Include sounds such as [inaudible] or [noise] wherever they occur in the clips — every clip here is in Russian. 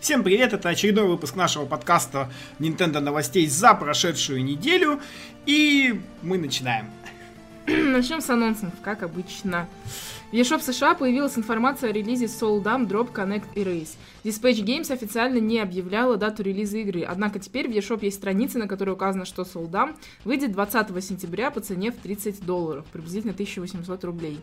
Всем привет, это очередной выпуск нашего подкаста Nintendo новостей за прошедшую неделю. И мы начинаем. [clears throat] Начнем с анонсов, как обычно. В eShop США появилась информация о релизе Soul Dam, Drop, Connect и Race. Dispatch Games официально не объявляла дату релиза игры, однако теперь в eShop есть страница, на которой указано, что Soul Dam выйдет 20 сентября по цене в 30 долларов, приблизительно 1800 рублей.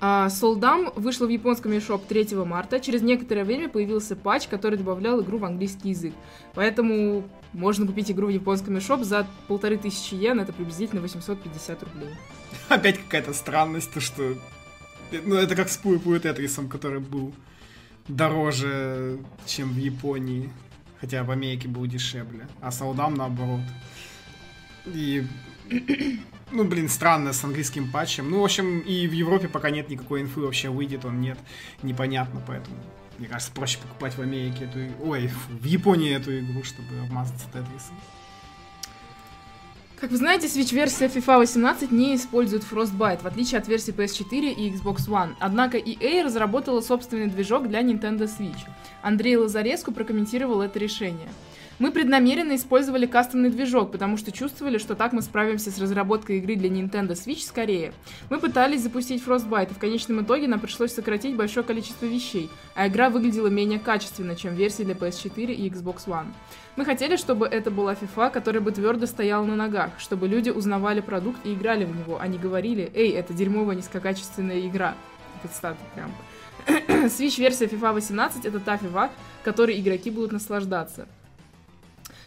Солдам вышла в японском eShop 3 марта. Через некоторое время появился патч, который добавлял игру в английский язык. Поэтому можно купить игру в японском eShop за полторы тысячи йен, это приблизительно 850 рублей. [laughs] Опять какая-то странность, то что... Ну, это как с Пуи Тетрисом, который был дороже, чем в Японии. Хотя в Америке был дешевле. А Солдам наоборот. И ну, блин, странно с английским патчем. Ну, в общем, и в Европе пока нет никакой инфы, вообще выйдет он, нет. Непонятно, поэтому, мне кажется, проще покупать в Америке эту... Ой, в Японии эту игру, чтобы обмазаться Тетрисом. Как вы знаете, Switch-версия FIFA 18 не использует Frostbite, в отличие от версии PS4 и Xbox One. Однако EA разработала собственный движок для Nintendo Switch. Андрей Лазареску прокомментировал это решение. Мы преднамеренно использовали кастомный движок, потому что чувствовали, что так мы справимся с разработкой игры для Nintendo Switch скорее. Мы пытались запустить Frostbite, и в конечном итоге нам пришлось сократить большое количество вещей, а игра выглядела менее качественно, чем версии для PS4 и Xbox One. Мы хотели, чтобы это была FIFA, которая бы твердо стояла на ногах, чтобы люди узнавали продукт и играли в него, а не говорили «Эй, это дерьмовая низкокачественная игра». Это статы прям. [clears throat] Switch-версия FIFA 18 — это та FIFA, которой игроки будут наслаждаться.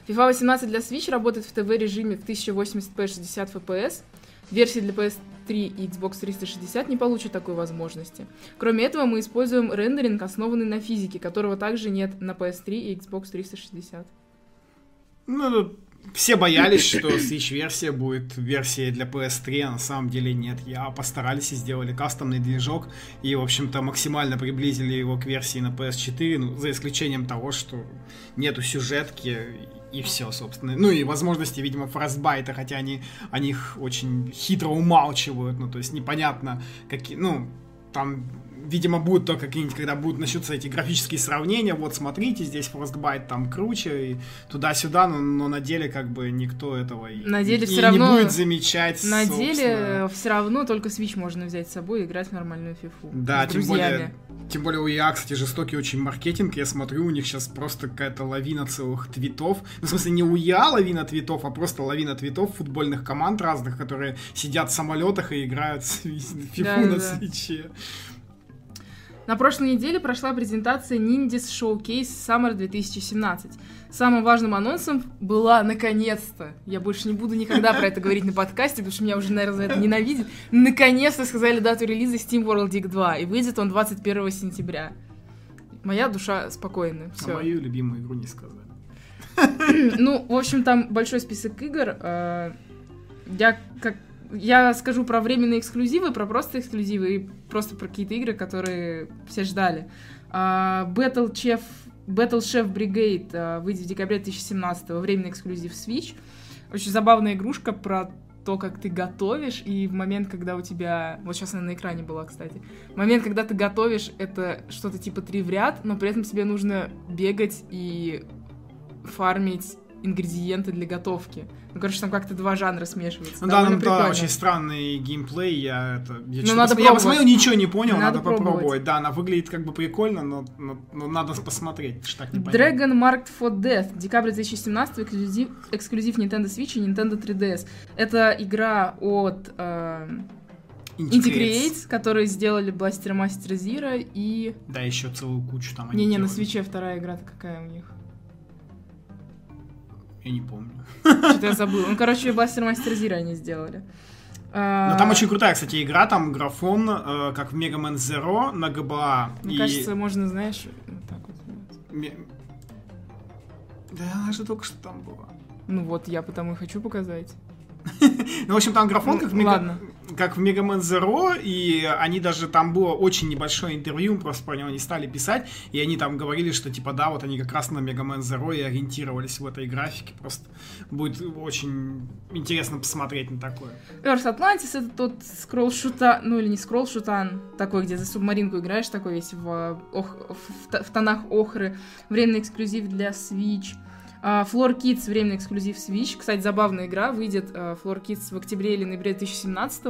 FIFA 18 для Switch работает в ТВ-режиме в 1080p 60 FPS. Версии для PS3 и Xbox 360 не получат такой возможности. Кроме этого, мы используем рендеринг, основанный на физике, которого также нет на PS3 и Xbox 360. Ну, все боялись, что Switch-версия будет версией для PS3, а на самом деле нет. Я постарались и сделали кастомный движок, и, в общем-то, максимально приблизили его к версии на PS4, ну, за исключением того, что нету сюжетки и все, собственно. Ну и возможности, видимо, фростбайта, хотя они о них очень хитро умалчивают, ну то есть непонятно, какие, ну, там видимо, будут только какие-нибудь, когда будут начнутся эти графические сравнения, вот смотрите, здесь Frostbite там круче, и туда-сюда, но, но на деле как бы никто этого на деле и, все равно, не будет замечать. На собственно. деле все равно только Switch можно взять с собой и играть в нормальную фифу. Да, тем более, тем более у EA, кстати, жестокий очень маркетинг, я смотрю, у них сейчас просто какая-то лавина целых твитов, ну, в смысле, не у EA лавина твитов, а просто лавина твитов футбольных команд разных, которые сидят в самолетах и играют в фифу [laughs] да, на да. свече. На прошлой неделе прошла презентация Ninjas Showcase Summer 2017. Самым важным анонсом была наконец-то, я больше не буду никогда про это говорить на подкасте, потому что меня уже, наверное, за это ненавидят, наконец-то сказали дату релиза Steam World Dig 2, и выйдет он 21 сентября. Моя душа спокойна. Все. А мою любимую игру не сказали. Ну, в общем, там большой список игр. А, я как я скажу про временные эксклюзивы, про просто эксклюзивы и просто про какие-то игры, которые все ждали. Uh, Battle Chef, Battle Chef Brigade uh, выйдет в декабре 2017 временный эксклюзив Switch. Очень забавная игрушка про то, как ты готовишь, и в момент, когда у тебя... Вот сейчас она на экране была, кстати. Момент, когда ты готовишь, это что-то типа три в ряд, но при этом тебе нужно бегать и фармить ингредиенты для готовки. Ну, короче, там как-то два жанра смешиваются. Ну да, ну, да, очень странный геймплей. Я это. Я, ну, надо я посмотрел, ничего не понял, надо, надо попробовать. попробовать. Да, она выглядит как бы прикольно, но, но, но надо посмотреть. Что так Dragon Marked for Death. Декабрь 2017 эксклюзив, эксклюзив Nintendo Switch и Nintendo 3DS. Это игра от э, Indie Creates, которые сделали Blaster Master Zero и... Да, еще целую кучу там Не-не, на свече вторая игра-то какая у них? Я не помню. Что-то я забыл. Ну, короче, Бластер Мастер Зира они сделали. Ну, там очень крутая, кстати, игра, там графон, э, как в Mega Man Zero на ГБА. Мне и... кажется, можно, знаешь, вот так вот. Ме... Да она же только что там была. Ну вот, я потому и хочу показать. [laughs] Ну, в общем, там графон как в Мега- как в Mega Man Zero, и они даже, там было очень небольшое интервью, просто про него не стали писать, и они там говорили, что, типа, да, вот они как раз на Mega Man Zero и ориентировались в этой графике, просто будет очень интересно посмотреть на такое. Earth Atlantis это тот скролл шута, ну или не скролл шутан, такой, где за субмаринку играешь, такой весь в, ох- в, в тонах охры, временный эксклюзив для Switch. А, Floor Kids временный эксклюзив Switch. Кстати, забавная игра, выйдет а, Floor Kids в октябре или ноябре 2017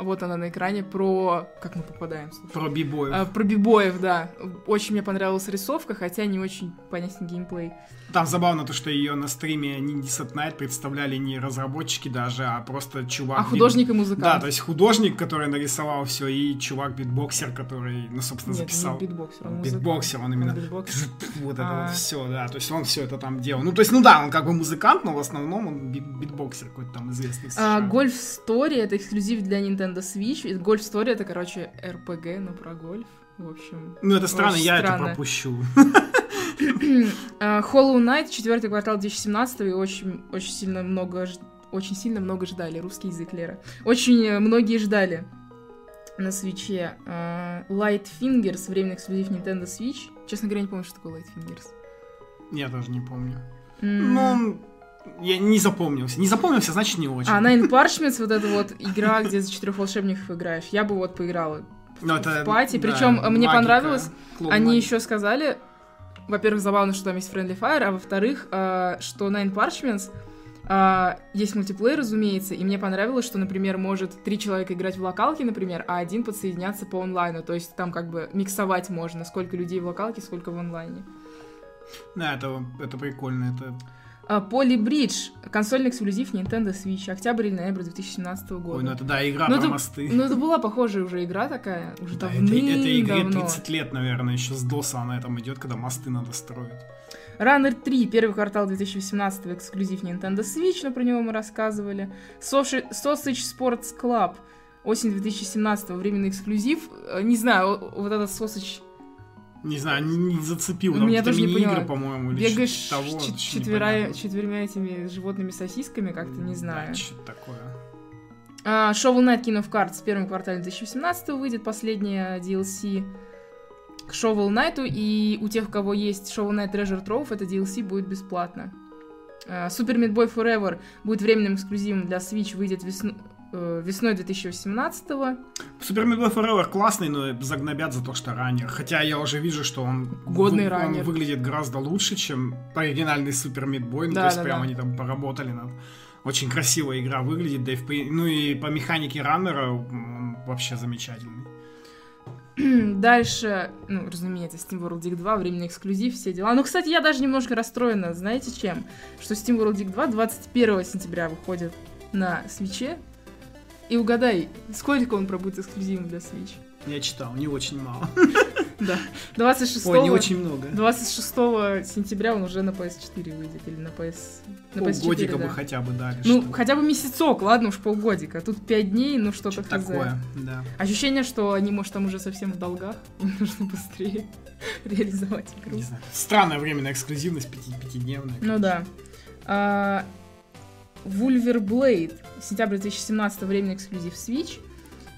Вот она на экране про... Как мы попадаем? слушай? Про b-boy ев. А, про b-boy ев, да. Очень мне понравилась рисовка, хотя не очень понятен геймплей. Там забавно то, что ее на стриме Nindies at Night представляли не разработчики даже, а просто чувак... А бит- художник и музыкант. Да, то есть художник, который нарисовал все, и чувак-битбоксер, который, ну, собственно, Нет, записал. не битбоксер, он битбоксер, он именно-. Вот это А. вот все, да. То есть он все это там делал. Ну, то есть, ну да, он как бы музыкант, но в основном он бит- битбоксер какой-то там известный. США. А, Гольф Story это эксклюзив для Nintendo Switch. И Гольф Story это, короче, RPG, но про гольф. В общем. Ну, это странно, я странно. это пропущу. [clears throat] А, Hollow Knight, четвертый квартал 2017 и очень, очень сильно много очень сильно много ждали. Русский язык, Лера. Очень э, многие ждали на свече. А, Light Fingers, временный эксклюзив Nintendo Switch. Честно говоря, не помню, что такое Light Fingers. Я тоже не помню. М. Ну, я не запомнился. Не запомнился, значит, не очень. А Nine Parchments, вот эта вот игра, где за четырех волшебников играешь. Я бы вот поиграла Ну, в пати. да, Причем мне магика, понравилось, клуб Они еще сказали, во-первых, забавно, что там есть Friendly Fire, а во-вторых, э, что Nine Parchments э, есть мультиплеер, разумеется, и мне понравилось, что, например, может три человека играть в локалке, например, а один подсоединяться по онлайну, то есть там как бы миксовать можно, сколько людей в локалке, сколько в онлайне. Да, это, это прикольно. Это... А, Polybridge, консольный эксклюзив Nintendo Switch, октябрь или ноябрь 2017 года. Ой, ну это да, игра Ну, про это- мосты. Ну, это была похожая уже игра такая, уже Да, это, этой игре давным-давно. 30 лет, наверное, еще с доса она там идет, когда мосты надо строить. Runner 3, первый квартал 2018 эксклюзив Nintendo Switch, но про него мы рассказывали. Sausage Sports Club, осень 2017 временный эксклюзив. Э, Не знаю, вот этот Sausage... Не знаю, не, зацепил. Ну, Там я какие-то тоже не поняла. по-моему, или Бегаешь того, вообще четверя- этими животными сосисками, как-то не знаю. Да, что такое. А, Shovel Knight King of Cards в первом квартале 2018 выйдет последняя DLC к Shovel Knight, и у тех, у кого есть Shovel Knight Treasure Trove, это DLC будет бесплатно. А, Super Meat Boy Forever будет временным эксклюзивом для Switch, выйдет весну- весной 2018 Супер Meat Boy Forever классный, но загнобят за то, что раннер. Хотя я уже вижу, что он, Годный вы- раннер. он выглядит гораздо лучше, чем оригинальный Супер Boy. Ну, Да, то есть да, прям да. они там поработали над... Очень красивая игра выглядит, да и в ну и по механике раннера он вообще замечательный. [clears throat] Дальше, ну, разумеется, Steam World Dig 2, временный эксклюзив, все дела. Ну, кстати, я даже немножко расстроена, знаете чем? Что Steam World Dig 2 21 сентября выходит на свече. И угадай, сколько он пробудет эксклюзивом для Switch? Я читал, не очень мало. [laughs] Да. 26 Ой, не очень много. 26 сентября он уже на PS4 выйдет, или на PS... На PS4, Полгодика да. бы хотя бы дали. Ну, что- хотя бы месяцок, ладно уж полгодика. Тут 5 дней, ну что-то что такое, да. Ощущение, что они, может, там уже совсем в долгах, [laughs] им нужно быстрее [laughs] реализовать игру. Не знаю. Странная временная эксклюзивность, пяти- пятидневная. Ну да. А, Вульвер Блейд, сентябрь 2017 временный эксклюзив Switch.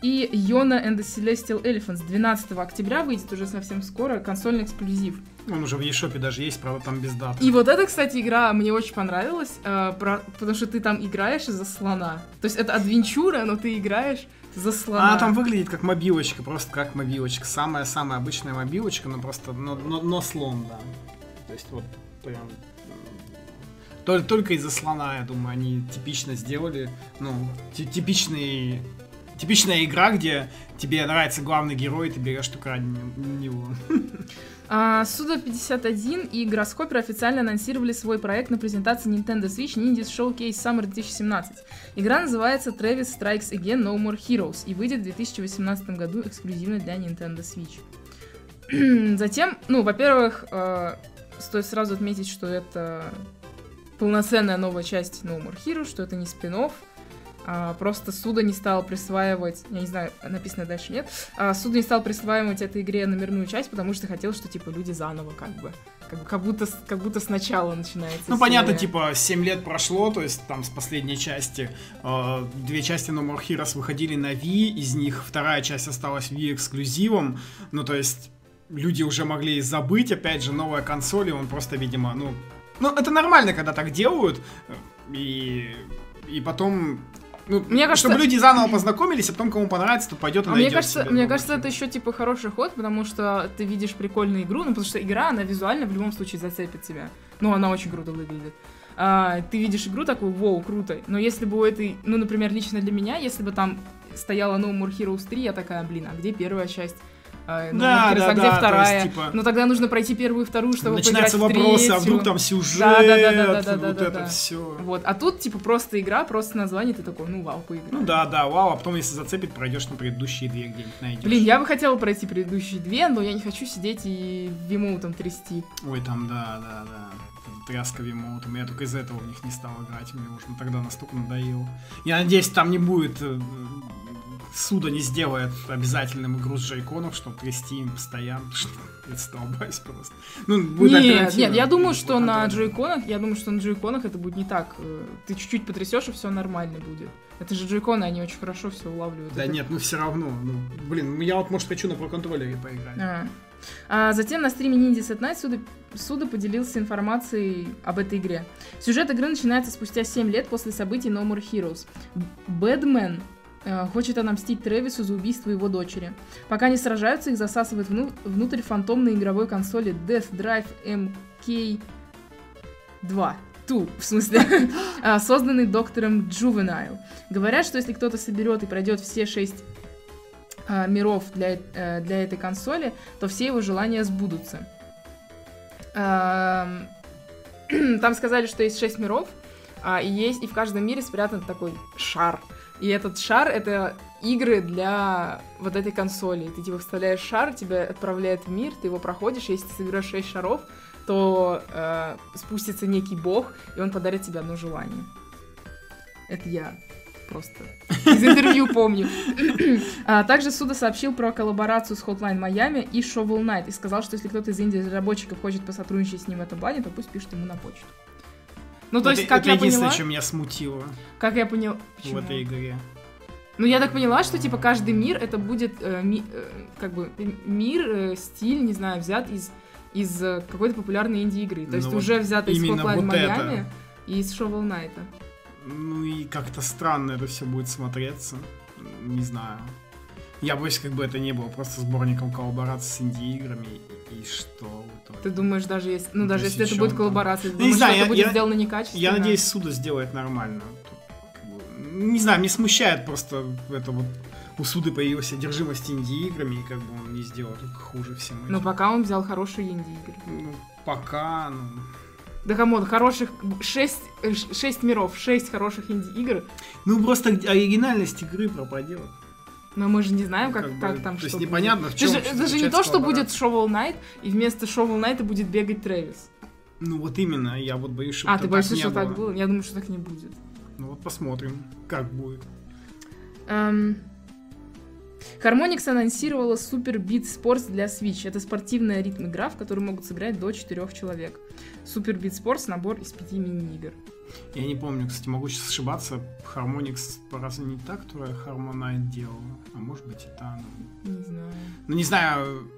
И Йона and the Celestial Elephants 12 октября выйдет уже совсем скоро, консольный эксклюзив. Он уже в eShop даже есть, правда, там без даты. И вот эта, кстати, игра мне очень понравилась, э, про- потому что ты там играешь за слона. То есть это адвенчура, но ты играешь за слона. Она там выглядит как мобилочка, просто как мобилочка. Самая-самая обычная мобилочка, но просто, но, но, но слон, да. То есть вот прям... Только, только из-за слона, я думаю, они типично сделали, ну, ти- типичный... Типичная игра, где тебе нравится главный герой, и ты берешь только ради него. А, Суда 51 и Гроскопер официально анонсировали свой проект на презентации Nintendo Switch Ninja Showcase Summer 2017. Игра называется Travis Strikes Again No More Heroes и выйдет в 2018 году эксклюзивно для Nintendo Switch. [clears throat] Затем, ну, во-первых, э, стоит сразу отметить, что это полноценная новая часть No More Heroes, что это не спин А, просто Суда не стал присваивать, я не знаю, написано дальше нет, а, Суда не стал присваивать этой игре номерную часть, потому что хотел, что типа люди заново как бы, как, как будто как будто сначала начинается. Ну серия. понятно, типа 7 лет прошло, то есть там с последней части э, две части No More Heroes выходили на Wii, из них вторая часть осталась Wii эксклюзивом, ну то есть люди уже могли забыть, опять же, новая консоль, и он просто, видимо, ну, ну это нормально, когда так делают, э, и и потом ну, Мне кажется- чтобы люди заново познакомились, а потом кому понравится, то пойдет и А мне кажется, себе мне кажется, это еще типа хороший ход, потому что ты видишь прикольную игру, ну потому что игра, она визуально в любом случае зацепит тебя. Ну, она очень круто выглядит. А, ты видишь игру такую, вау, круто. Но если бы у этой, ну, например, лично для меня, если бы там стояла No More Heroes 3, я такая, блин, а где первая часть? А, No Да, More Heroes, да, а где да, то вторая? есть, типа, Ну тогда нужно пройти первую и вторую, чтобы Начинаются поиграть в вопросы, а третью. вдруг там сюжет, Да, да, да, да, да, да, вот да, это да. все. Вот, а тут типа просто игра, просто название, ты такой, ну вау, поиграй. Ну да, да, вау, а потом, если зацепит, пройдешь на предыдущие две где-нибудь найдешь. Блин, я бы хотела пройти предыдущие две, но я не хочу сидеть и вимоутом трясти. Ой, там, да, да, да. Там Тряска вимоутом. Я только из-за этого в них не стал играть. Мне уже тогда настолько надоело. Я надеюсь, там не будет... Суда не сделает обязательным игру с джейконов, чтобы трясти им постоянно. [laughs] Что я столбаюсь просто. Ну, будет Нет, нет, я думаю, что на джойконах, я думаю, что на джойконах это будет не так. Э, Ты чуть-чуть потрясешь, и все нормально будет. Это же джойконы, они очень хорошо все улавливают. Да Это- нет, ну все равно. Ну, блин, ну я вот, может, хочу на проконтроллере поиграть. А. А затем на стриме Ninja Set Night Суда, Суда поделился информацией об этой игре. Сюжет игры начинается спустя 7 лет после событий No More Heroes. Бэдмен э, хочет отомстить Трэвису за убийство его дочери. Пока они сражаются, их засасывает вну- внутрь фантомной игровой консоли Death Drive MK2. Ту, в смысле, [laughs] а, созданный доктором Juvenile. Говорят, что если кто-то соберет и пройдет все шесть а, миров для, э, для этой консоли, то все его желания сбудутся. Ам, [clears throat] Там сказали, что есть шесть миров, а, и есть и в каждом мире спрятан такой шар. И этот шар это игры для вот этой консоли. Ты типа вставляешь шар, тебя отправляет в мир, ты его проходишь, если ты соберешь шесть шаров, то э, спустится некий бог, и он подарит тебе одно желание. Это я просто из интервью помню. [laughs] А, Также Суда сообщил про коллаборацию с Hotline Miami и Shovel Knight и сказал, что если кто-то из инди-разработчиков хочет посотрудничать с ним в этом плане, то пусть пишет ему на почту. Ну, то это, есть, как это я единственное, поняла... что меня смутило Как я поняла... в Почему? этой игре. Ну, я так поняла, что, типа, каждый мир это будет, э, ми- э, как бы, э, мир, э, стиль, не знаю, взят из, из э, какой-то популярной инди-игры. То Ну, есть вот уже взято из Hotline вот это. Miami и из Shovel Knight. Ну и как-то странно это все будет смотреться. Не знаю. Я боюсь, как бы это не было просто сборником коллабораций с инди-играми. И, что? Ты думаешь, даже если, ну, То даже если это будет коллаборация, ты Ну, думаешь, знаю, что это будет сделано некачественно? Я надеюсь, Суда сделает нормально. Не знаю, мне смущает просто это вот у Суды появилась одержимость инди-играми, и как бы он не сделал только хуже всем Но этим. пока он взял хорошие инди-игры. Ну, пока, ну... Да come on, хороших... Шесть, э, ш- шесть миров, шесть хороших инди-игр. Ну, просто оригинальность игры пропадет. Но мы же не знаем, как, Как бы, как там то есть что непонятно, в будет. чем Это же, не то, что будет Shovel Knight, и вместо Shovel Knight будет бегать Трэвис. Ну, вот именно, я вот боюсь, что А, ты боишься, что так было. было? Я думаю, что так не будет. Ну, вот посмотрим, как будет. Эм, Harmonix анонсировала Super Beat Sports для Switch. Это спортивная ритм-игра, в которой могут сыграть до четырех человек. Super Beat Sports — набор из пяти мини-игр. Я не помню, кстати, могу сейчас ошибаться. Harmonix разве не та, которая Harmonite делала? А может быть и та. Не знаю. Ну, не знаю.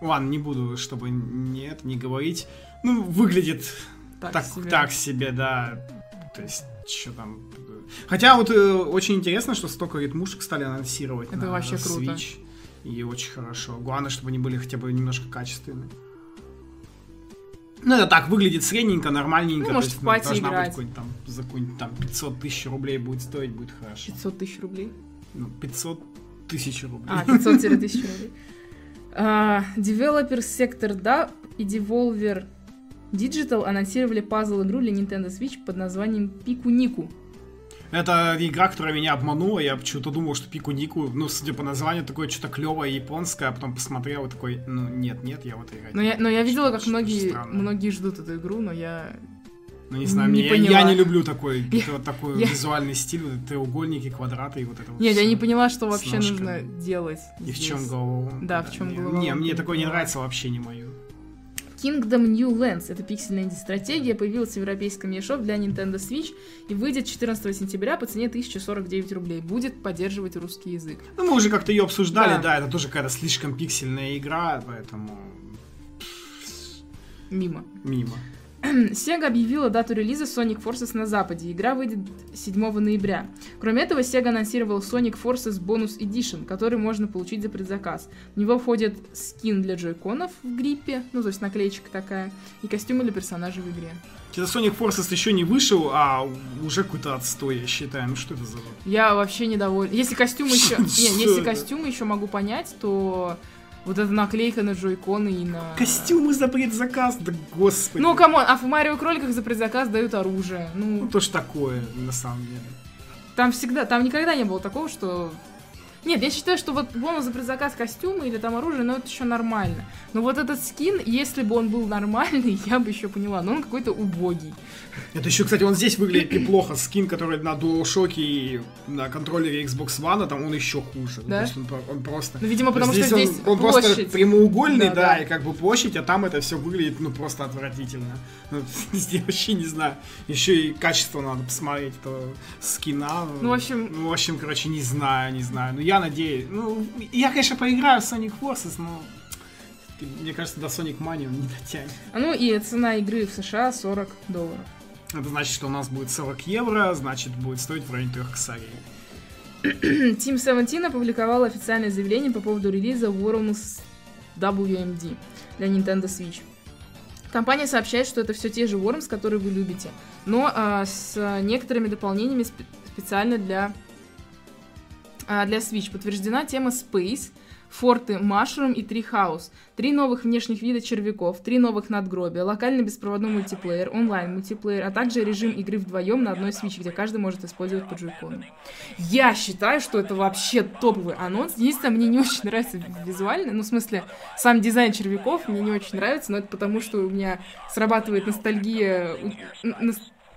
Ладно, не буду, чтобы нет, не говорить. Ну, выглядит Так, так, себе. так себе, да. То есть, что там... Хотя вот э, очень интересно, что столько ритмушек стали анонсировать Это на вообще круто. Switch. И очень хорошо. Главное, чтобы они были хотя бы немножко качественные. Ну, это так, выглядит средненько, нормальненько. Ну, может, в пати должна быть играть. какой-нибудь там, за какой-нибудь там 500 тысяч рублей будет стоить, будет хорошо. 500 тысяч рублей. Ну, 500 тысяч рублей. А, 500 [laughs] тысяч рублей. А, Developer Sector DAP и Devolver Digital анонсировали пазл-игру для Nintendo Switch под названием Пику Нику. Это игра, которая меня обманула. Я почему-то думал, что Пику Нику, ну, судя по названию, такое что-то клевое японское, а потом посмотрел и такой, ну, нет, нет, я вот играть. Но я, но я видела, как многие, многие ждут эту игру, но я Ну, не знаю, Не я, поняла. я не люблю такой, [laughs] Я- такой я- визуальный стиль, вот треугольники, квадраты и вот это вот Нет, я не поняла, что вообще нужно делать. И в здесь. чем голова? Да, в чем голова, Не, мне не такое не нравится вообще не мое. Kingdom New Lands. Это пиксельная инди-стратегия, появилась в европейском eShop для Nintendo Switch и выйдет 14 сентября по цене 1049 рублей. Будет поддерживать русский язык. Ну, мы уже как-то ее обсуждали, Да. да. это тоже какая-то слишком пиксельная игра, поэтому Мимо. мимо. [clears throat] Sega объявила дату релиза Sonic Forces на Западе. Игра выйдет 7 ноября. Кроме этого, Sega анонсировал Sonic Forces Bonus Edition, который можно получить за предзаказ. В него входит скин для джойконов в гриппе, ну, то есть наклеечка такая, и костюмы для персонажей в игре. Что-то Sonic Forces еще не вышел, а уже какой-то отстой, я считаю. Ну что это за... Я вообще недовольна. Если костюмы [laughs] еще... Что Не, если костюмы еще могу понять, то вот эта наклейка на джойконы и на... Костюмы за предзаказ? Да господи. Ну, come on, а в Марио Кроликах за предзаказ дают оружие. Ну, Ну, то ж такое, на самом деле. там всегда, там никогда не было такого, что... Нет, я считаю, что вот бонус за предзаказ костюма или там оружие, ну это еще нормально. Но вот этот скин, если бы он был нормальный, [laughs] я бы еще поняла. Но он какой-то убогий. Это еще, кстати, он здесь выглядит неплохо. Скин, который на DualShock и на контроллере Xbox One, там он еще хуже. Ну, Да? есть он, он просто... Ну, видимо, потому что он, здесь он просто площадь. прямоугольный, Да, да, да. и как бы площадь, а там это все выглядит, ну, просто отвратительно. Ну, [laughs] здесь вообще не знаю. Еще и качество надо посмотреть этого скина. Ну, в общем- Ну, в общем, короче, не знаю, не знаю. Ну, я надеюсь. Ну, я, конечно, поиграю в Sonic Forces, но... Мне кажется, до Sonic Mania он не дотянет. А Ну и цена игры в США 40 долларов. Это значит, что у нас будет 40 евро, значит, будет стоить в районе трех косарей. [clears throat] Team 17 опубликовал официальное заявление по поводу релиза Worms WMD для Nintendo Switch. Компания сообщает, что это все те же Worms, которые вы любите, но а, с некоторыми дополнениями спе- специально для, для Switch. Подтверждена тема Space, форты Mushroom и Treehouse, три новых внешних вида червяков, три новых надгробия, локальный беспроводной мультиплеер, онлайн мультиплеер, а также режим игры вдвоем на одной Switch, где каждый может использовать по джойкону. Я считаю, что это вообще топовый анонс. Единственное, мне не очень нравится ви- визуально, ну, в смысле, сам дизайн червяков мне не очень нравится, но это потому, что у меня срабатывает ностальгия,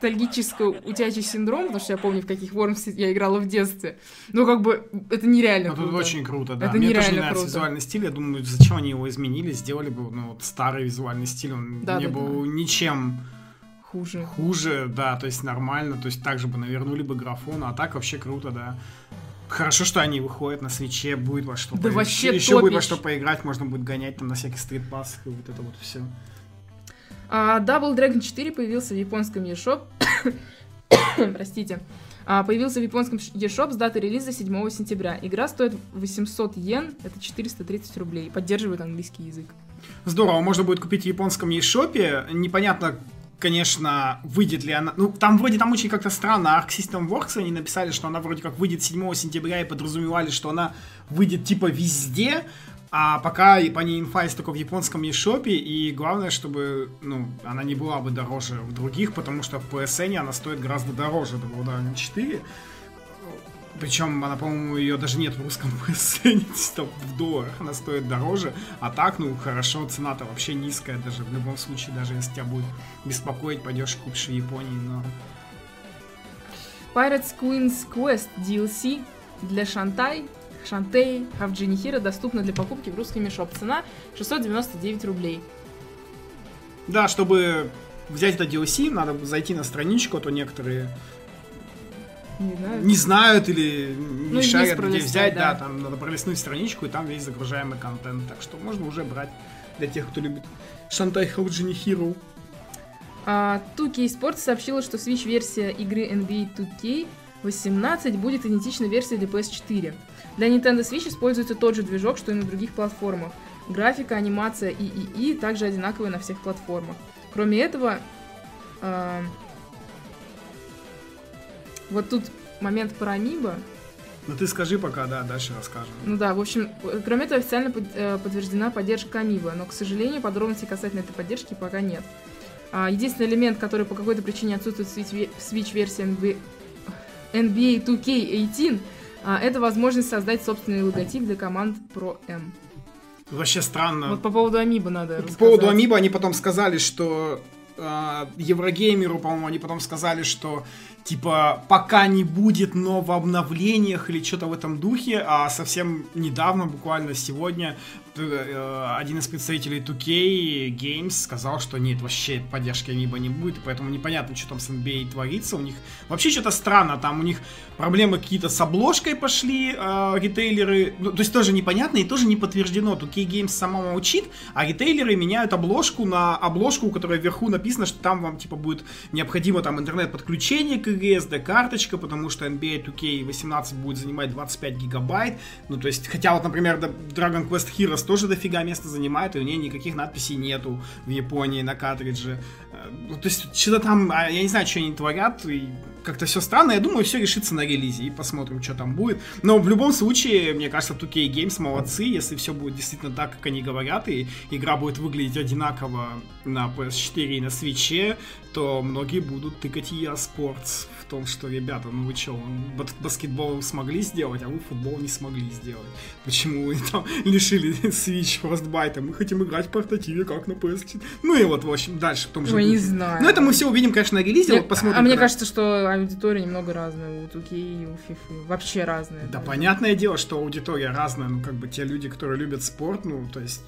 н- ностальгическо-утячий синдром, потому что я помню, в каких Вормс я играла в детстве. Ну, как бы, это нереально Ну, тут круто. очень круто, да. Это Мне тоже нравится круто. визуальный стиль. Я думаю, зачем они его изменили, сделали бы ну, вот старый визуальный стиль. Он Да, не да, был ничем Хуже. хуже, да, то есть нормально. То есть также бы навернули бы графон, а так вообще круто, да. Хорошо, что они выходят на свече, будет во что Да вообще Еще будет во топич. что поиграть, можно будет гонять там на всяких стритпассах и вот это вот все. А, Double Dragon 4 появился в японском eShop. [coughs] Простите. А, появился в японском eShop с даты релиза 7 сентября. Игра стоит 800 йен, это 430 рублей. Поддерживает английский язык. Здорово, можно будет купить в японском eShop. Непонятно, конечно, выйдет ли она. Ну, там вроде там очень как-то странно. Arc System Works они написали, что она вроде как выйдет 7 сентября и подразумевали, что она выйдет типа везде. А пока по ней инфа есть только в японском eShop, и главное, чтобы ну, она не была бы дороже в других, потому что в PSN она стоит гораздо дороже Double Dragon 4. Причем она, по-моему, ее даже нет в русском [laughs] PSN, там в долларах она стоит дороже. А так, ну, хорошо, цена-то вообще низкая, даже в любом случае, даже если тебя будет беспокоить, пойдешь купишь в Японии, но... Pirates Queen's Quest DLC для Шантай, Шантей, Хавджини Хира доступна для покупки в русском eShop. Цена 699 рублей. Да, чтобы взять это DLC, надо зайти на страничку, а то некоторые Не знаю. не знают или не Ну, шарят, где взять, да. да. там надо пролистнуть страничку, и там весь загружаемый контент. Так что можно уже брать для тех, кто любит Шантай Хауджини Хиру. А, 2K Sports сообщила, что Switch-версия игры NBA 2K 18 будет идентична версии для PS4. Для Nintendo Switch используется тот же движок, что и на других платформах. Графика, анимация и ИИ также одинаковые на всех платформах. Кроме этого, а, вот тут момент про Амибо. Ну ты скажи пока, да, дальше расскажем. Ну да, в общем, э, кроме этого официально под- э, подтверждена поддержка Амибо, но, к сожалению, подробностей касательно этой поддержки пока нет. А, единственный элемент, который по какой-то причине отсутствует в Switch-версии NBA, NBA 2K18, а, это возможность создать собственный логотип для команд Pro M. Вообще странно. Вот по поводу Амибо надо По рассказать. поводу Амиба они потом сказали, что э, Еврогеймеру, по-моему, они потом сказали, что типа пока не будет но в обновлениях или что-то в этом духе, а совсем недавно, буквально сегодня, э, один из представителей 2K Games сказал, что нет, вообще поддержки Амиба не будет, поэтому непонятно, что там с NBA творится. У них вообще что-то странно, там у них проблемы какие-то с обложкой пошли, э, ритейлеры, ну, то есть тоже непонятно и тоже не подтверждено. 2K Games сама молчит, а ритейлеры меняют обложку на обложку, у которой вверху написано, что там вам типа будет необходимо там интернет-подключение к игре, SD-карточка, потому что NBA 2K18 будет занимать 25 гигабайт. Ну, то есть, хотя вот, например, Dragon Quest Heroes тоже дофига места занимает, и у нее никаких надписей нету в Японии на картридже. Э, ну, то есть, что-то там, а, я не знаю, что они творят, и как-то все странно. Я думаю, все решится на релизе и посмотрим, что там будет. Но в любом случае, мне кажется, 2K Games молодцы, если все будет действительно так, как они говорят, и игра будет выглядеть одинаково на PS4 и на Switch, то многие будут тыкать EA Sports том, что, ребята, ну вы что, баскетбол смогли сделать, а вы футбол не смогли сделать. Почему вы там [laughs] лишили Switch Frostbite? Мы хотим играть в портативе, как на PS4. Ну и вот, в общем, дальше в том же Ой, не знаю. Ну это мы все увидим, конечно, на релизе, Я- вот посмотрим. а мне когда- кажется, что аудитория немного разная у 2K и у FIFA. Вообще разная. Да, даже. понятное дело, что аудитория разная, ну, как бы те люди, которые любят спорт, ну, то есть...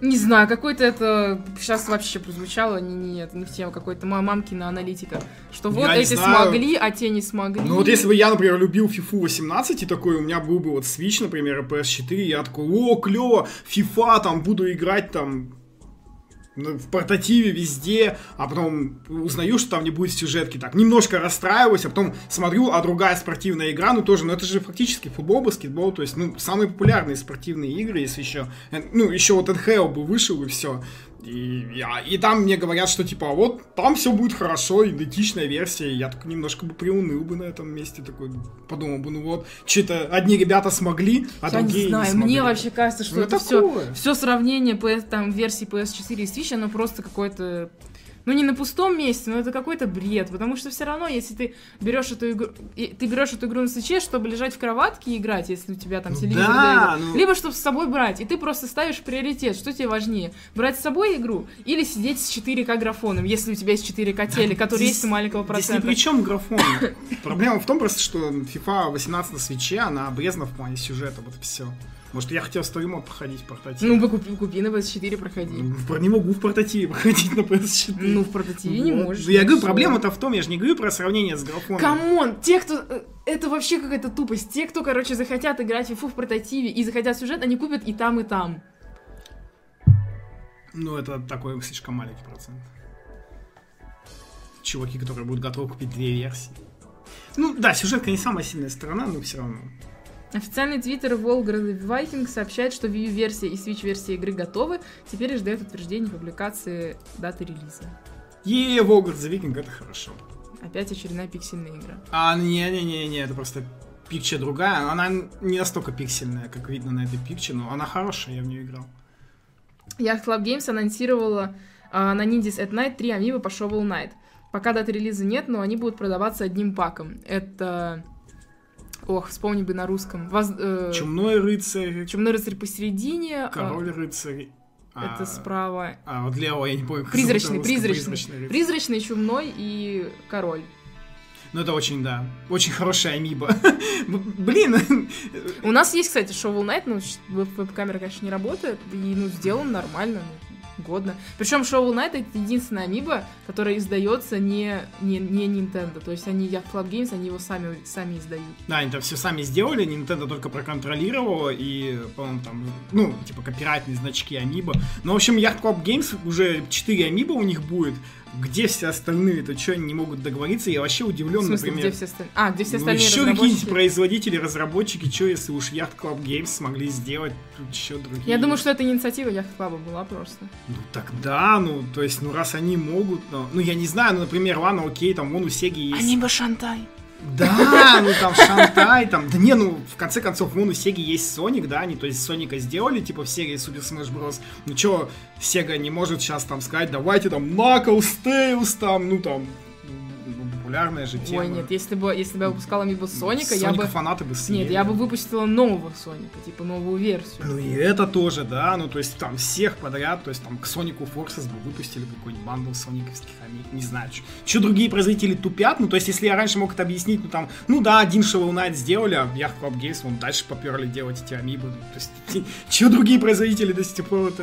Не знаю, какой-то это сейчас вообще прозвучало, не, не, это не в тему какой-то ма- мамкина аналитика, что вот Я эти смогли, а те не смогли. Ну, вот если бы я, например, любил FIFA 18, и такой, у меня был бы вот Switch, например, и PS4, я такой, о, клево, FIFA, там, буду играть, там, в портативе везде, а потом узнаю, что там не будет сюжетки, так, немножко расстраиваюсь, а потом смотрю, а другая спортивная игра, ну, тоже, ну, это же фактически футбол, баскетбол, то есть, ну, самые популярные спортивные игры, если еще, э, ну, еще вот NHL бы вышел, и все, и, я, и там мне говорят, что типа, а вот там все будет хорошо, идентичная версия. И я так немножко бы приуныл бы на этом месте, такой подумал бы, ну вот, что-то одни ребята смогли, а Я другие не знаю, смогли. мне вообще кажется, что Ну, это все, все сравнение PS, там, версии PS4 и Switch, оно просто какое-то... Ну, не на пустом месте, но это какой-то бред, потому что все равно, если ты берешь эту игру, и- ты берешь эту игру на свече, чтобы лежать в кроватке и играть, если у тебя там Ну телевизор да, ну- либо чтобы с собой брать, и ты просто ставишь приоритет, что тебе важнее, брать с собой игру или сидеть с 4К графоном, если у тебя есть 4К телек, который есть у маленького Здесь ни процента. при чем графон. [laughs] Проблема в том просто, что FIFA 18 на Switch е, она обрезана в плане сюжета, вот и все. Может, я хотел story mode проходить в портативе. Ну, вы купи, купи на PS4, проходи. В- не могу в портативе проходить на PS4. Ну, в портативе не можешь. Я говорю, проблема-то в том, я же не говорю про сравнение с графоном. Come on, те, кто... э, Это вообще какая-то тупость. Те, кто, короче, захотят играть в FIFA в портативе и захотят сюжет, они купят и там, и там. Ну, это такой слишком маленький процент. Чуваки, которые будут готовы купить две версии. Ну, да, сюжетка не самая сильная сторона, но все равно. Официальный твиттер Волград Viking сообщает, что Wii U-версия и Switch-версия игры готовы. Теперь ждет утверждения публикации даты релиза. Е, Волгард за Викинг, это хорошо. Опять очередная пиксельная игра. А, не-не-не-не, это просто пикча другая. Она не настолько пиксельная, как видно на этой пикче, но она хорошая, я в нее играл. Yacht Club Games анонсировала а, на Ninjas at Night 3 амибо по Shovel Knight. Пока даты релиза нет, но они будут продаваться одним паком. Это... Ох, вспомни бы на русском. Воз... э, Чумной рыцарь, Чумной рыцарь посередине. а, король рыцарь. а, Это справа. А, вот лево, я не помню. как Призрачный, призрачный. рыцарь. Призрачный, чумной и король. Ну, это очень, да, очень хорошая амиба. [laughs] Блин, У нас есть, кстати, Shovel Knight, но веб-камера, конечно, не работает, и, ну, сделан нормально, ну, годно. Причем Shovel Knight это единственная амиба, которая издается не, не, не Nintendo. То есть они Yacht Club Games, они его сами, сами издают. Да, они там все сами сделали, Nintendo только проконтролировала, и, по-моему, там, ну, типа, копирайтные значки Амиба. Ну, в общем, Yacht Club Games уже 4 Амиба у них будет. Где все остальные, то что они не могут договориться? Я вообще удивлен, смысле, например. где все остальные? А, где все Ну, остальные еще какие-нибудь производители, разработчики, что если уж Yacht Club Games смогли сделать, тут еще другие. Я думаю, что это инициатива Yacht Club была просто. Ну тогда, ну, то есть, ну раз они могут, ну, ну, я не знаю, ну, например, ладно, окей, там вон у Сеги есть. бы Шантай. Да, ну там Шантай, там, да не, ну, в конце концов, вон у Сеги есть Соник, да, они, то есть, Соника сделали, типа, в серии Super Smash Bros. Ну, чё, Сега не может сейчас там сказать, давайте там Knuckles, Tails, там, ну, там, популярная же тема. Ой, нет, если бы, если бы я выпускала Амибо Соника, я бы... фанаты бы съели. Нет, я бы выпустила нового Соника, типа новую версию. Ну и это тоже, да, ну то есть там всех подряд, то есть там к Сонику Forces бы выпустили бы какой-нибудь бандл сониковских амиг, не знаю, что другие производители тупят, ну то есть если я раньше мог это объяснить, ну там, ну да, один Shovel Knight сделали, а Ярк Club Games, вон дальше поперли делать эти амибы, ну, то есть [laughs] что другие производители до сих пор это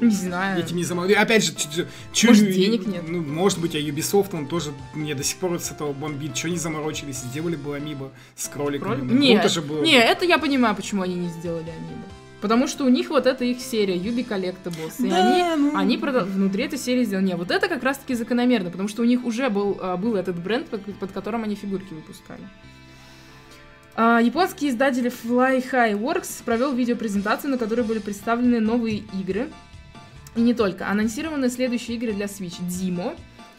Не знаю. этим не замолвили. Опять же, чё- чё- Может, денег нет? Ну, может быть, а Ubisoft, он тоже мне до сих пор с этого бомбит. Что не заморочились, сделали бы амибо с кроликами. Кролик? Ну, Нет, же было. не, это я понимаю, почему они не сделали Амибо. Потому что у них вот это их серия, Юби Collectibles. И Да, они, ну. они прода- внутри этой серии сделали. Не, вот это как раз-таки закономерно, потому что у них уже был, а, был этот бренд, под, под которым они фигурки выпускали. А, японский издатель Fly High Works провел видеопрезентацию, на которой были представлены новые игры. И не только. Анонсированы следующие игры для Switch. Dimo,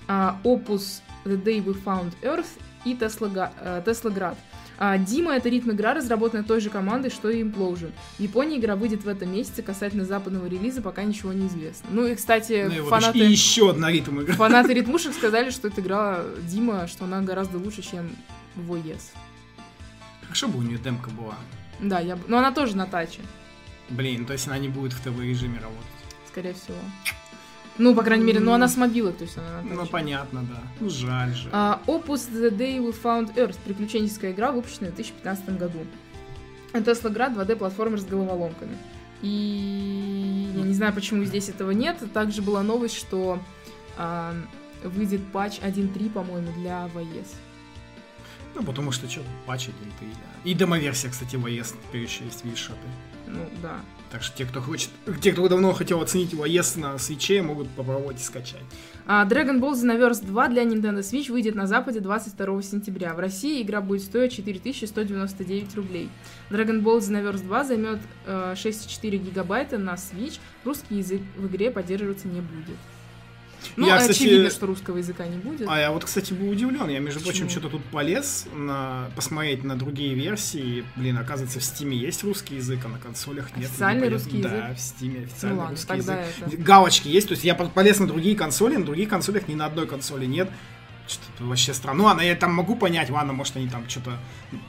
а, Opus The Day We Found Earth и Ga- э. А, Дима это ритм игра, разработанная той же командой, что и Implosion. В Японии игра выйдет в этом месяце, касательно западного релиза пока ничего не известно. Ну и, кстати, Ну и вот фанаты, И еще одна ритм игра. фанаты [laughs] ритмушек сказали, что эта игра Дима, что она гораздо лучше, чем в OES. Хорошо бы у нее демка была. Да, я... но она тоже на таче, Блин, то есть она не будет в ТВ-режиме работать. скорее всего. Ну, по крайней мере, но она с мобилок, то есть она на Ну, понятно, да. Ну, жаль же. А, Opus The Day We Found Earth. Приключенческая игра, выпущенная в 2015 году. Tesla Grad 2D платформер с головоломками. И я не знаю, почему здесь этого нет. Также была новость, что а, выйдет патч 1.3, по-моему, для VS. Ну, потому что что, патч один ты, да. И демоверсия, кстати, в AES теперь еще есть в вишопе. Ну, да. Так что те, кто хочет, те, кто давно хотел оценить AES на свече, могут попробовать и скачать. А, Dragon Ball Xenoverse 2 для Nintendo Switch выйдет на Западе 22 сентября. В России игра будет стоить 4199 рублей. Dragon Ball Xenoverse 2 займет э, 6,4 гигабайта на Switch. Русский язык в игре поддерживаться не будет. Ну, Я, кстати, очевидно, что русского языка не будет. А я вот, кстати, был удивлен. Я, между прочим, что-то тут полез на... посмотреть на другие версии. Блин, оказывается, в Стиме есть русский язык, а на консолях нет. Официальный русский Да, язык? в Стиме официальный Ну ладно, русский язык. это- Галочки есть, то есть я по- полез на другие консоли, на других консолях ни на одной консоли нет. Что-то вообще странно. Ну я там могу понять, ладно, может они там что-то...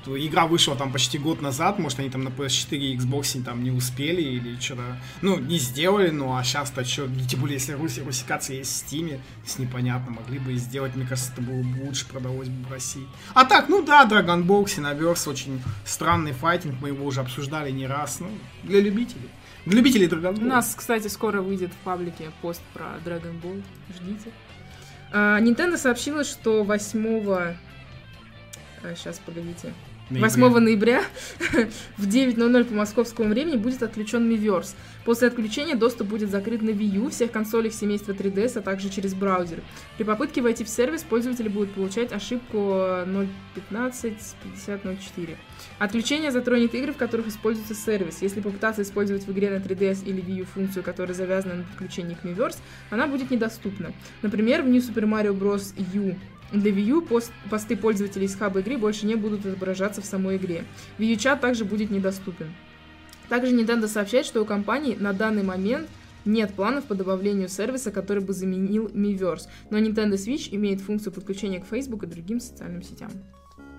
Игра вышла там почти год назад, может они там на PS4 и Xbox там не успели или что-то... Ну, не сделали, ну а сейчас-то что... Тем более, если руси- русификация есть в Стиме, с непонятно, могли бы и сделать, мне кажется, это было бы лучше, продалось бы в России. А так, ну да, Dragon Ball, Xenoverse, очень странный файтинг, мы его уже обсуждали не раз, ну, для любителей. Для любителей Dragon Ball. У нас, кстати, скоро выйдет в паблике пост про Dragon Ball. Ждите. А, Nintendo сообщила, что 8... Сейчас, погодите. Ноября. 8 ноября [laughs] в 9.00 по московскому времени будет отключен Miiverse. После отключения доступ будет закрыт на Wii U, всех консолях семейства 3DS, а также через браузер. При попытке войти в сервис пользователи будут получать ошибку 0.15.50.04. Отключение затронет игры, в которых используется сервис. Если попытаться использовать в игре на 3DS или Wii U функцию, которая завязана на подключении к Miiverse, она будет недоступна. Например, в New Super Mario Bros. U для Wii U пост- посты пользователей из хаба игры больше не будут отображаться в самой игре. Wii U чат также будет недоступен. Также Nintendo сообщает, что у компании на данный момент нет планов по добавлению сервиса, который бы заменил Miiverse, но Nintendo Switch имеет функцию подключения к Facebook и другим социальным сетям.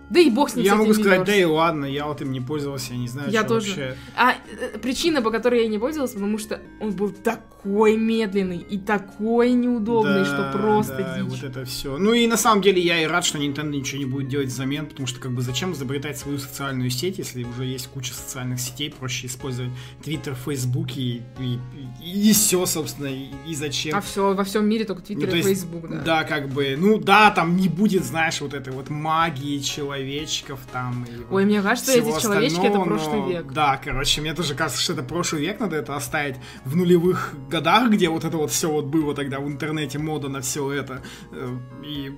Да и бог с ним, Я с могу сказать, да и ладно, я вот им не пользовался, я не знаю, Я что тоже. вообще. А э, причина, по которой я не пользовалась, потому что он был такой медленный и такой неудобный, Да, что просто да, и дичь. вот это все. Ну и на самом деле я и рад, что Nintendo ничего не будет делать взамен, потому что как бы зачем изобретать свою социальную сеть, если уже есть куча социальных сетей, проще использовать Twitter, Facebook и, и, и, все, собственно, и, и зачем. А все, во всем мире только Ну, Твиттер то и есть, да. Да, как бы, ну да, там не будет, знаешь, вот этой вот магии человечков там. И вот Ой, мне кажется, эти человечки это прошлый но- век. Да, короче, мне тоже кажется, что это прошлый век, надо это оставить в нулевых годах, где вот это вот все вот было тогда в интернете, мода на все это. Э, И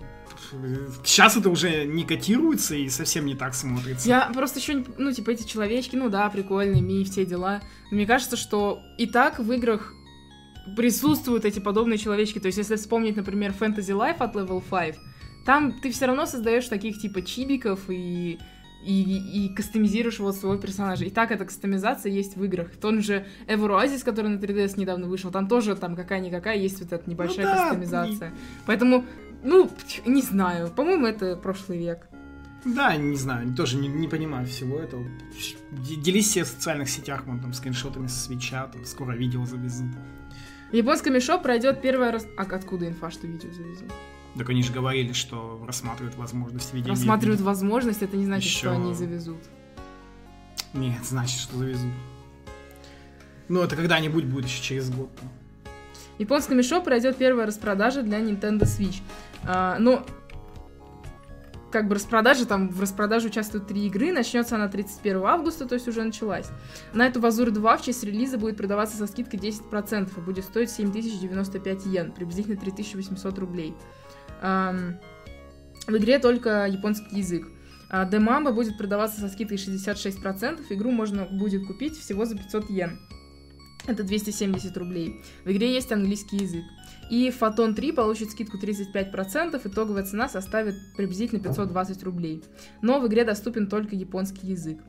сейчас это уже не котируется и совсем не так смотрится. Я просто еще, ну, типа, эти человечки, ну да, прикольные, ми, все дела. Но мне кажется, что и так в играх присутствуют эти подобные человечки. То есть, если вспомнить, например, Fantasy Life от Level 5, там ты все равно создаешь таких, типа, чибиков и и, и кастомизируешь вот своего персонажа. И так эта кастомизация есть в играх. Тот же Ever Oasis, который на 3DS недавно вышел, там тоже там какая-никакая есть вот эта небольшая Ну да, кастомизация. Поэтому Ну, не знаю. По-моему, это прошлый век. Да, не знаю, тоже не, не понимаю всего этого. Делись все в социальных сетях, вон там скриншотами со свеча, там скоро видео завезут. В японском мешо пройдет первая... Рас... А откуда инфа, что видео завезут? Так они же говорили, что рассматривают возможность видео. Рассматривают возможность, это не значит, Ещё- что они завезут. Нет, значит, что завезут. Ну, это когда-нибудь будет еще через год. В японском мешо пройдет первая распродажа для Nintendo Switch. А, но как бы распродажа, там в распродаже участвуют три игры, начнется она 31 августа, то есть уже началась. На эту Вазур 2 в честь релиза будет продаваться со скидкой 10% и будет стоить 7095 йен, приблизительно 3800 рублей. В игре только японский язык. Демамба будет продаваться со скидкой 66%, игру можно будет купить всего за 500 йен. Это 270 рублей. В игре есть английский язык. И Фотон 3 получит скидку 35%, итоговая цена составит приблизительно 520 рублей. Но в игре доступен только японский язык.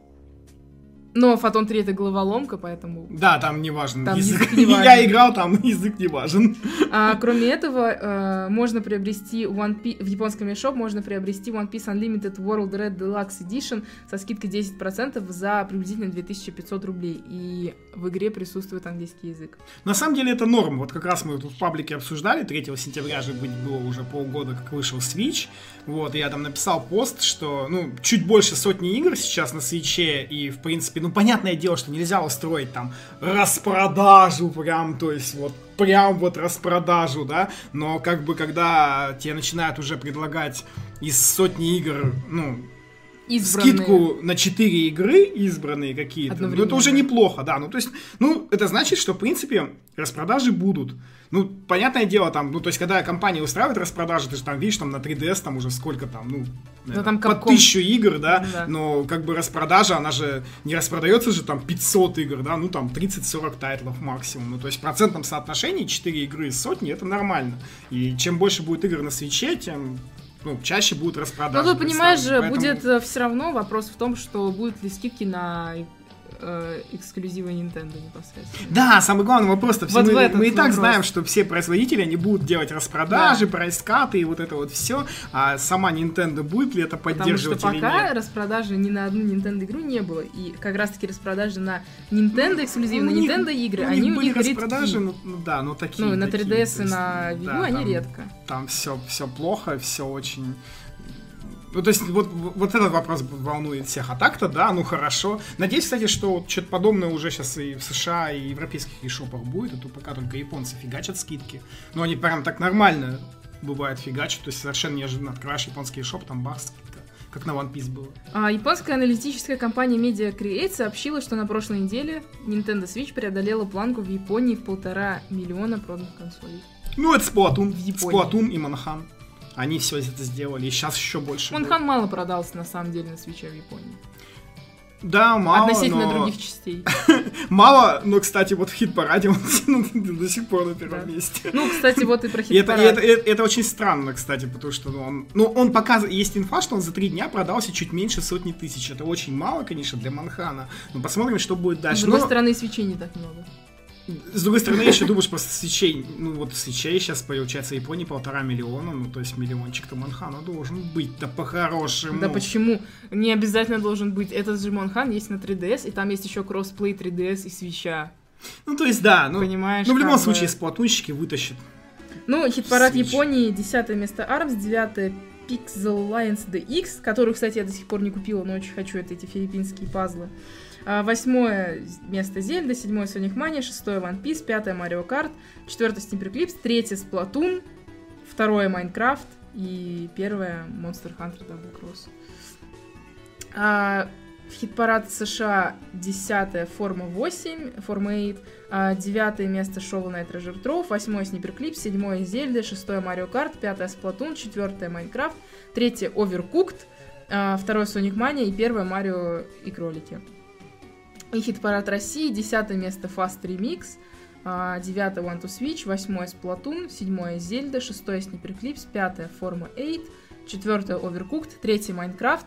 Но Фотон 3 это головоломка, поэтому... Да, там не важен Там язык. язык не [laughs] важен. Я играл, там [laughs] язык не важен. А, кроме этого, э, можно приобрести One Piece... В японском eShop можно приобрести One Piece Unlimited World Red Deluxe Edition со скидкой 10% за приблизительно 2500 рублей. И в игре присутствует английский язык. На самом деле это норм. Вот как раз мы тут в паблике обсуждали, 3 сентября же было уже полгода, как вышел Switch. Вот, я там написал пост, что, ну, чуть больше сотни игр сейчас на Свиче, и, в принципе, ну, понятное дело, что нельзя устроить там распродажу прям, то есть вот прям вот распродажу, да, но как бы когда тебе начинают уже предлагать из сотни игр, ну, Избранные. скидку на 4 игры избранные какие-то. Ну, это уже неплохо, да. Ну, то есть, ну, это значит, что, в принципе, распродажи будут. Ну, понятное дело, там, ну, то есть, когда компания устраивает распродажи, ты же там видишь, там на 3DS там уже сколько там, ну, наверное, там по Capcom. тысячу игр, да, Да. но как бы распродажа, она же не распродается же там 500 игр, да, ну, там 30-40 тайтлов максимум. Ну, то есть, в процентном соотношении 4 игры из сотни, это нормально. И чем больше будет игр на свече, тем ну, чаще будут распродажи. Ну, ты понимаешь же. Поэтому- будет все равно вопрос в том, что будут ли скидки на э, эксклюзивы Nintendo непосредственно. Да, самый главный вопрос-то все Вот мы, мы и так вопрос. знаем, что все производители они будут делать распродажи, прайскаты и вот это вот все. А сама Nintendo будет ли это Потому что поддерживать пока нет? распродажи ни на одну Nintendo игру не было. И как раз таки распродажи на Nintendo Ну, у них- Nintendo игры, у они у были них распродажи, редки. ну, ну да, ну такие. Ну, на такие, 3DS то и на Wii U да, они там- редко. Там все, все плохо, все очень. Ну, то есть, вот, вот этот вопрос волнует всех. А так-то, да, ну хорошо. Надеюсь, кстати, что вот что-то подобное уже сейчас и в США, и в европейских eShop'ах будет, а то пока только японцы фигачат скидки. Но они прям так нормально бывает фигачат, то есть совершенно неожиданно открываешь японский eShop, там бах, скидка. Как на One Piece было. А японская аналитическая компания Media Create сообщила, что на прошлой неделе Nintendo Switch преодолела планку в Японии в полтора миллиона проданных консолей. Ну, это Splatoon. Splatoon и Манхан. Они все это сделали, и сейчас еще больше. будет. Монхан мало продался на самом деле на свече в Японии. Да, мало, Относительно но... других частей. [laughs] Мало, но, кстати, вот в хит-параде он [laughs] до сих пор на первом Да. месте. Ну, кстати, вот и про [laughs] хит-парад. это, это- это очень странно, кстати, потому что ну, он, ну, он показывает, есть инфа, что он за три дня продался чуть меньше сотни тысяч. Это очень мало, конечно, для Манхана. Но посмотрим, что будет С дальше. другой Но, стороны, свечей не так много. С другой стороны, еще думаешь, просто свечей, ну вот свечей сейчас, получается, в Японии полтора миллиона, ну то есть миллиончик-то Манхана должен быть, да по-хорошему. Да почему? Не обязательно должен быть. Этот же Монхан есть на 3DS, и там есть еще кроссплей 3DS и свеча. Ну то есть, да, ну, Понимаешь? ну в любом как бы. случае, сплатунщики вытащат. Ну, хит-парад. Японии, 10 место ARMS, 9 Pixel Lions DX, которую, кстати, я до сих пор не купила, но очень хочу, это эти филиппинские пазлы. А, Восьмое место Зельда, седьмое Sonic Mania, шестое One Piece, пятое Mario Kart, четвертое Sniper Clips, третье Splatoon, второе Minecraft и первое Monster Hunter Double Cross. А, в хит-парад США 10 Форма 8, Форма 8, а, девятое место Shovel Knight Treasure Trove, восьмое Sniper Clip, седьмое Зельда, шестое Mario Kart, пятое Splatoon, четвертое Minecraft, третье Overcooked, а, второе Sonic Mania и первое Марио и кролики. И хит-парад России, десятое место Fast Remix, а, девятое One Two Switch, восьмое Splatoon, седьмое Зельда, шестое Snipperclips, пятое Forma 8, четвертое Overcooked, третье Minecraft,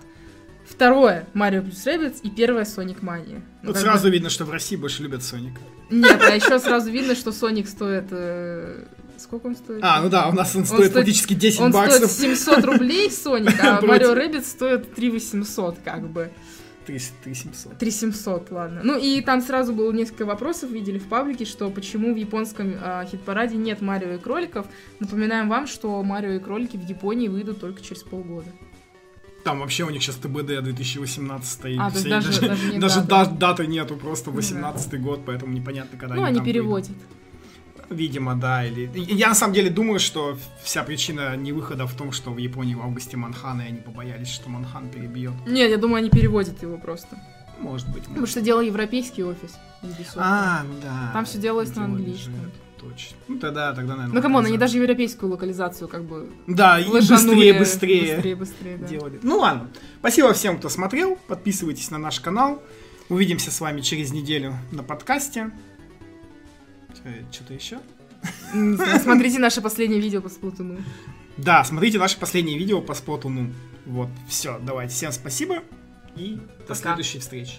второе Mario plus Rabbids и первое Sonic Mania. Ну, как сразу бы- видно, что в России больше любят Соника. Нет, а еще сразу видно, что Sonic стоит э, Сколько он стоит? А, ну да, у нас он стоит стоит- практически 10 Он баксов. [laughs] стоит 700 рублей, Соник, а. Mario Rabbids стоит 3800, как бы. 3700. 3700, ладно. Ну и там сразу было несколько вопросов, видели в паблике, что почему в японском а, хит-параде нет Марио и кроликов. Напоминаем вам, что Марио и кролики в Японии выйдут только через полгода. Там вообще у них сейчас ТБД 2018 и А, все- даже- даже, даже не даже даты нету, просто Ну да. 18 год, поэтому непонятно, когда ну, они они переводят. выйдут. Видимо, да. Или... Я на самом деле думаю, что вся причина не выхода в том, что в Японии в августе Манхан, и они побоялись, что Манхан перебьет. Нет, я думаю, они переводят его просто. Может быть. Потому может. что делал европейский офис. Ubisoft. А, ну да. Там всё делалось на английском. же Точно. Ну тогда, тогда, наверное. Ну, come on, они даже европейскую локализацию как бы Да, и быстрее, быстрее. Быстрее, быстрее, да. делали. Ну ладно. Спасибо всем, кто смотрел. Подписывайтесь на наш канал. Увидимся с вами через неделю на подкасте. Что-то еще? [laughs] Смотрите наше последнее видео по Splatoon у. Да, смотрите наше последнее видео по споту. Ну, вот, все, давайте. Всем спасибо и до следующей встречи.